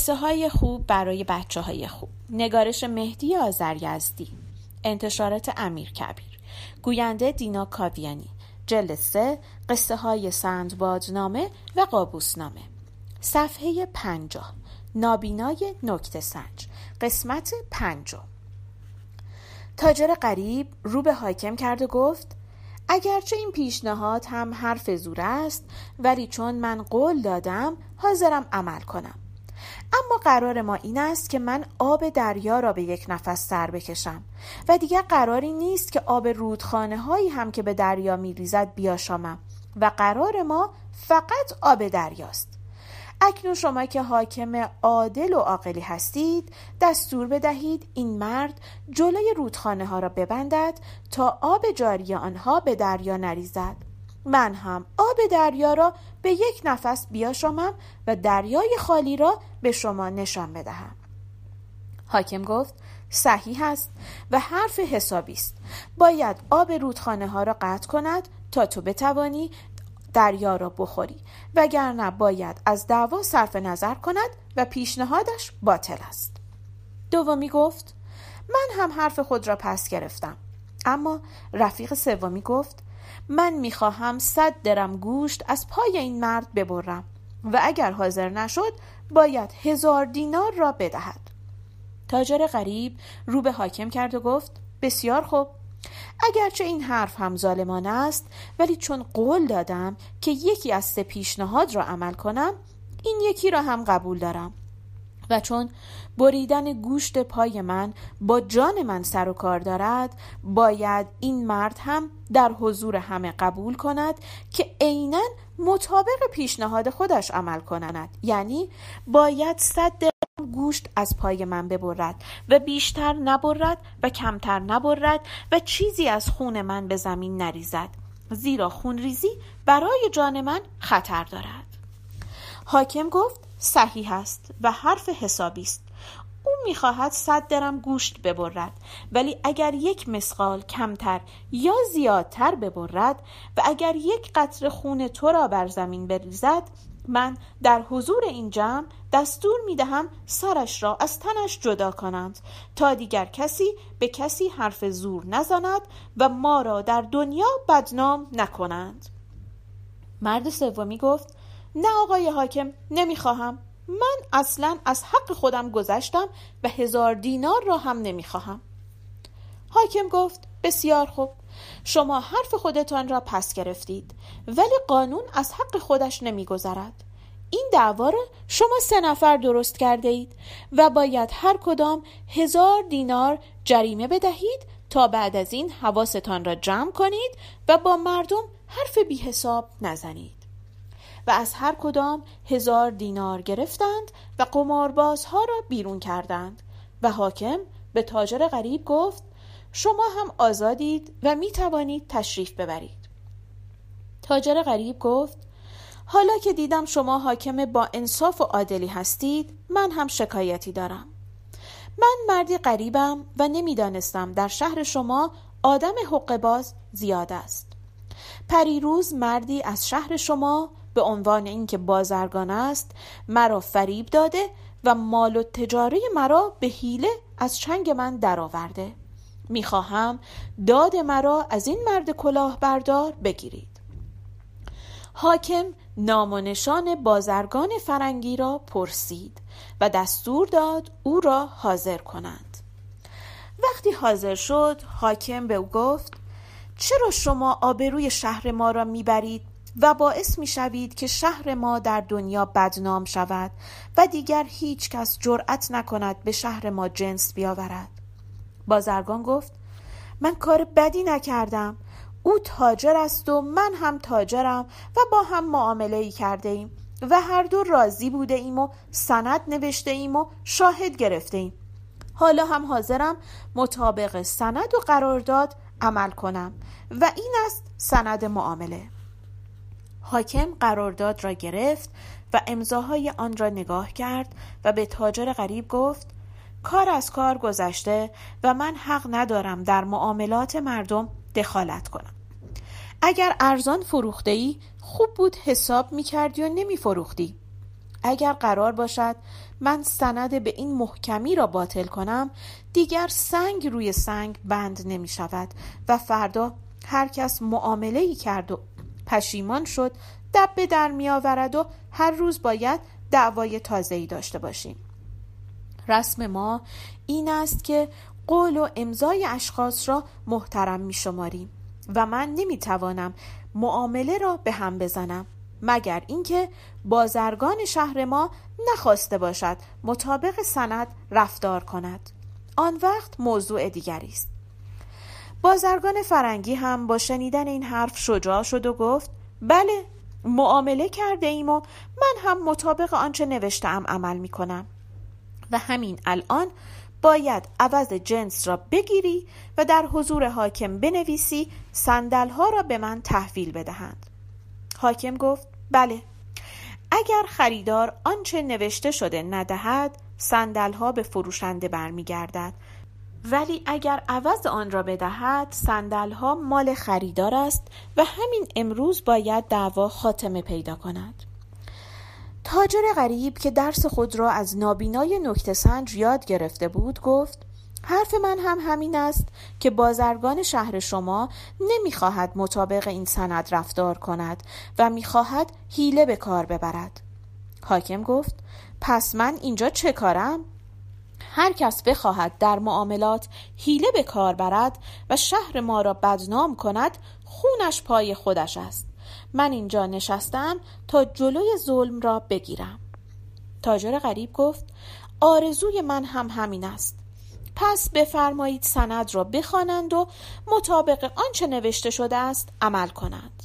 قصه های خوب برای بچه های خوب. نگارش مهدی آزریزدی انتشارات امیر کبیر. گوینده دینا کاویانی. جلد سه قصه های سندبادنامه و قابوسنامه. صفحه پنجاه. نابینای نکت سنج. قسمت پنجم. تاجر قریب رو به حاکم کرد و گفت اگرچه این پیشنهاد هم حرف زور است ولی چون من قول دادم حاضرم عمل کنم. اما قرار ما این است که من آب دریا را به یک نفس سر بکشم و دیگر قراری نیست که آب رودخانه هایی هم که به دریا می ریزد بیاشامم و قرار ما فقط آب دریاست. اکنون شما که حاکم عادل و عاقلی هستید دستور بدهید این مرد جلوی رودخانه ها را ببندد تا آب جاری آنها به دریا نریزد. من هم آب دریا را به یک نفس بیاشامم و دریای خالی را به شما نشان بدهم. حاکم گفت صحیح است و حرف حسابی است. باید آب رودخانه ها را قطع کند تا تو بتوانی دریا را بخوری وگرنه باید از دعوا صرف نظر کند و پیشنهادش باطل است. دومی گفت من هم حرف خود را پس گرفتم. اما رفیق سومی گفت من می‌خواهم صد درم گوشت از پای این مرد ببرم و اگر حاضر نشد باید هزار دینار را بدهد. تاجر غریب رو به حاکم کرد و گفت بسیار خوب. اگرچه این حرف هم ظالمانه است ولی چون قول دادم که یکی از سه پیشنهاد را عمل کنم این یکی را هم قبول دارم. و چون بریدن گوشت پای من با جان من سر و کار دارد باید این مرد هم در حضور همه قبول کند که عینا مطابق پیشنهاد خودش عمل کند یعنی باید صد گوشت از پای من ببرد و بیشتر نبرد و کمتر نبرد و چیزی از خون من به زمین نریزد. زیرا خون ریزی برای جان من خطر دارد. حاکم گفت صحیح است و حرف حسابی است. او می‌خواهد صد درم گوشت ببرد ولی اگر یک مسقال کمتر یا زیادتر ببرد و اگر یک قطر خون تو را بر زمین بریزد من در حضور این جمع دستور می دهم سرش را از تنش جدا کنند تا دیگر کسی به کسی حرف زور نزند و ما را در دنیا بدنام نکنند. مرد سومی گفت نه آقای حاکم نمی‌خواهم. من اصلا از حق خودم گذشتم و هزار دینار را هم نمی‌خواهم. حاکم گفت بسیار خوب. شما حرف خودتان را پس گرفتید ولی قانون از حق خودش نمیگذرد. این دعوا را شما سه نفر درست کرده اید و باید هر کدام هزار دینار جریمه بدهید تا بعد از این حواستان را جمع کنید و با مردم حرف بی حساب نزنید. و از هر کدام هزار دینار گرفتند و قماربازها را بیرون کردند. و حاکم به تاجر غریب گفت شما هم آزادید و می توانید تشریف ببرید. تاجر غریب گفت حالا که دیدم شما حاکم با انصاف و عادلی هستید من هم شکایتی دارم. من مردی غریبم و نمی‌دانستم در شهر شما آدم حق باز زیاد است. پریروز مردی از شهر شما به عنوان اینکه بازرگان است مرا فریب داده و مال و تجاره مرا به حیله از چنگ من درآورده. می‌خواهم داد مرا از این مرد کلاهبردار بگیرید. حاکم نام و نشان بازرگان فرنگی را پرسید و دستور داد او را حاضر کنند. وقتی حاضر شد حاکم به او گفت چرا شما آبروی شهر ما را می‌برید؟ و باعث می شوید که شهر ما در دنیا بدنام شود و دیگر هیچ کس جرأت نکند به شهر ما جنس بیاورد. بازرگان گفت من کار بدی نکردم. او تاجر است و من هم تاجرم و با هم معامله ای کرده ایم و هر دو راضی بوده ایم و سند نوشته ایم و شاهد گرفته ایم حالا هم حاضرم مطابق سند و قرارداد عمل کنم و این است سند معامله. حاکم قرارداد را گرفت و امضاهای آن را نگاه کرد و به تاجر غریب گفت کار از کار گذشته و من حق ندارم در معاملات مردم دخالت کنم. اگر ارزان فروخته ای خوب بود حساب می کردی و نمی فروختی اگر قرار باشد من سند به این محکمی را باطل کنم دیگر سنگ روی سنگ بند نمی شود و فردا هر کس معامله ای کرد و پشیمان شد دب به در می آورد و هر روز باید دعوای تازه ای داشته باشیم. رسم ما این است که قول و امضای اشخاص را محترم می شماریم و من نمی توانم معامله را به هم بزنم مگر اینکه بازرگان شهر ما نخواسته باشد مطابق سند رفتار کند. آن وقت موضوع دیگری است. بازرگان فرنگی هم با شنیدن این حرف شجاع شد و گفت بله معامله کرده ایم و من هم مطابق آنچه نوشتم عمل می کنم و همین الان باید عوض جنس را بگیری و در حضور حاکم بنویسی ها را به من تحویل بدهند. حاکم گفت بله اگر خریدار آنچه نوشته شده ندهد ها به فروشنده برمیگردد ولی اگر عوض آن را بدهد ها مال خریدار است و همین امروز باید دعوا خاتمه پیدا کند تاجر غریب که درس خود را از نابینای نکته سنج یاد گرفته بود گفت حرف من هم همین است که بازرگان شهر شما نمی‌خواهد مطابق این سند رفتار کند و می‌خواهد حیله به کار ببرد حاکم گفت پس من اینجا چه کارم؟ هر کس بخواهد در معاملات حیله به کار برد و شهر ما را بدنام کند خونش پای خودش است. من اینجا نشستم تا جلوی ظلم را بگیرم. تاجر غریب گفت آرزوی من هم همین است. پس بفرمایید سند را بخوانند و مطابق آنچه نوشته شده است عمل کنند.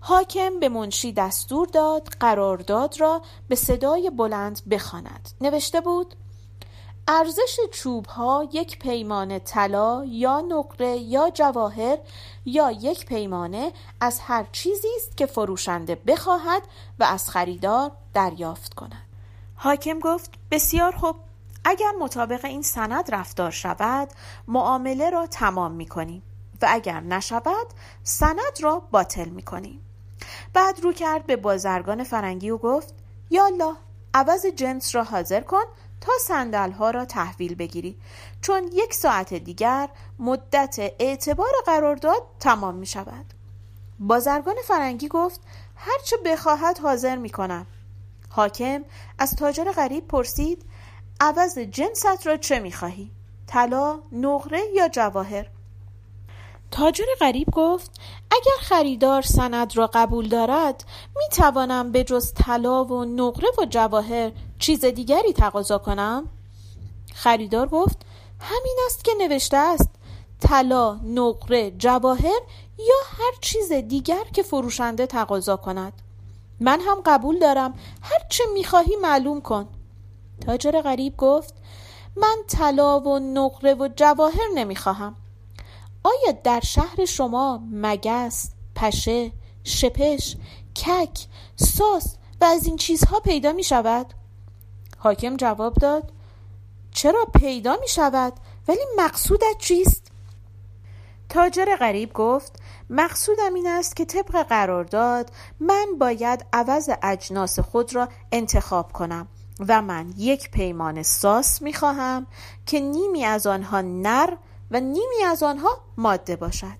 حاکم به منشی دستور داد قرارداد را به صدای بلند بخواند. نوشته بود ارزش چوب ها یک پیمانه طلا یا نقره یا جواهر یا یک پیمانه از هر چیزی است که فروشنده بخواهد و از خریدار دریافت کند. حاکم گفت بسیار خوب. اگر مطابق این سند رفتار شود معامله را تمام می کنیم و اگر نشود سند را باطل می کنیم بعد رو کرد به بازرگان فرنگی و گفت یالا عوض جنس را حاضر کن تا سندل ها را تحویل بگیری چون یک ساعت دیگر مدت اعتبار قرارداد تمام می شود بازرگان فرنگی گفت هرچه بخواهد حاضر می کنم حاکم از تاجر غریب پرسید عوض جنست را چه می خواهی؟ طلا، نقره یا جواهر؟ تاجر غریب گفت اگر خریدار سند را قبول دارد می توانم به جز طلا و نقره و جواهر چیز دیگری تقاضا کنم؟ خریدار گفت همین است که نوشته است طلا، نقره، جواهر یا هر چیز دیگر که فروشنده تقاضا کند من هم قبول دارم هر چه می‌خواهی معلوم کن تاجر غریب گفت من طلا و نقره و جواهر نمی‌خواهم آیا در شهر شما مگس، پشه، شپش، کک، ساس و از این چیزها پیدا می شود؟ حاکم جواب داد چرا پیدا می شود؟ ولی مقصودت چیست؟ تاجر غریب گفت مقصودم این است که طبق قرارداد من باید عوض اجناس خود را انتخاب کنم و من یک پیمان ساس می خواهم که نیمی از آنها نر و نیمی از آنها ماده باشد.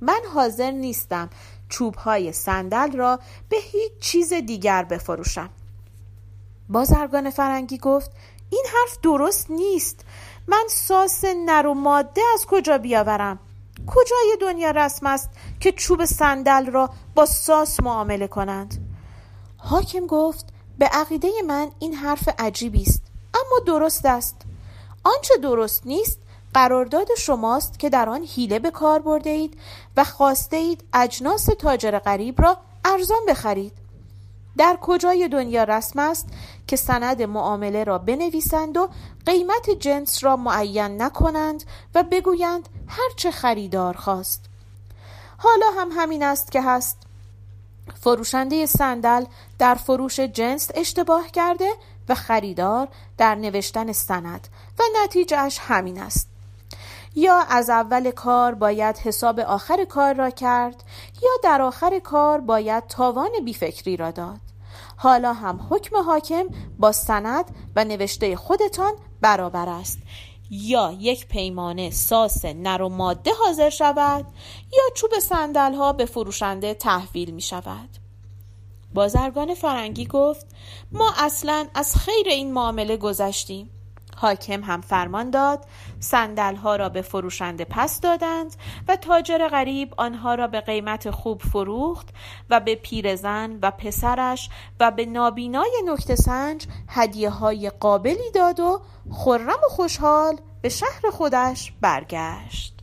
من حاضر نیستم چوب های صندل را به هیچ چیز دیگر بفروشم. بازرگان فرنگی گفت این حرف درست نیست. من ساس نر و ماده از کجا بیاورم؟ کجای دنیا رسم است که چوب صندل را با ساس معامله کنند؟ حاکم گفت به عقیده من این حرف عجیبی است اما درست است. آنچه درست نیست قرارداد شماست که در آن حیله به کار برده اید و خواسته اید اجناس تاجر غریب را ارزان بخرید. در کجای دنیا رسم است که سند معامله را بنویسند و قیمت جنس را معین نکنند و بگویند هرچه خریدار خواست. حالا هم همین است که هست. فروشنده صندل در فروش جنس اشتباه کرده و خریدار در نوشتن سند و نتیجهش همین است. یا از اول کار باید حساب آخر کار را کرد یا در آخر کار باید تاوان بیفکری را داد. حالا هم حکم حاکم با سند و نوشته خودتان برابر است. یا یک پیمانه ساس نر و ماده حاضر شود یا چوب سندل ها به فروشنده تحویل می شود بازرگان فرنگی گفت ما اصلا از خیر این معامله گذشتیم. حاکم هم فرمان داد سندل ها را به فروشنده پس دادند و تاجر غریب آنها را به قیمت خوب فروخت و به پیرزن و پسرش و به نابینای نکته سنج هدیه های قابلی داد و خرم و خوشحال به شهر خودش برگشت.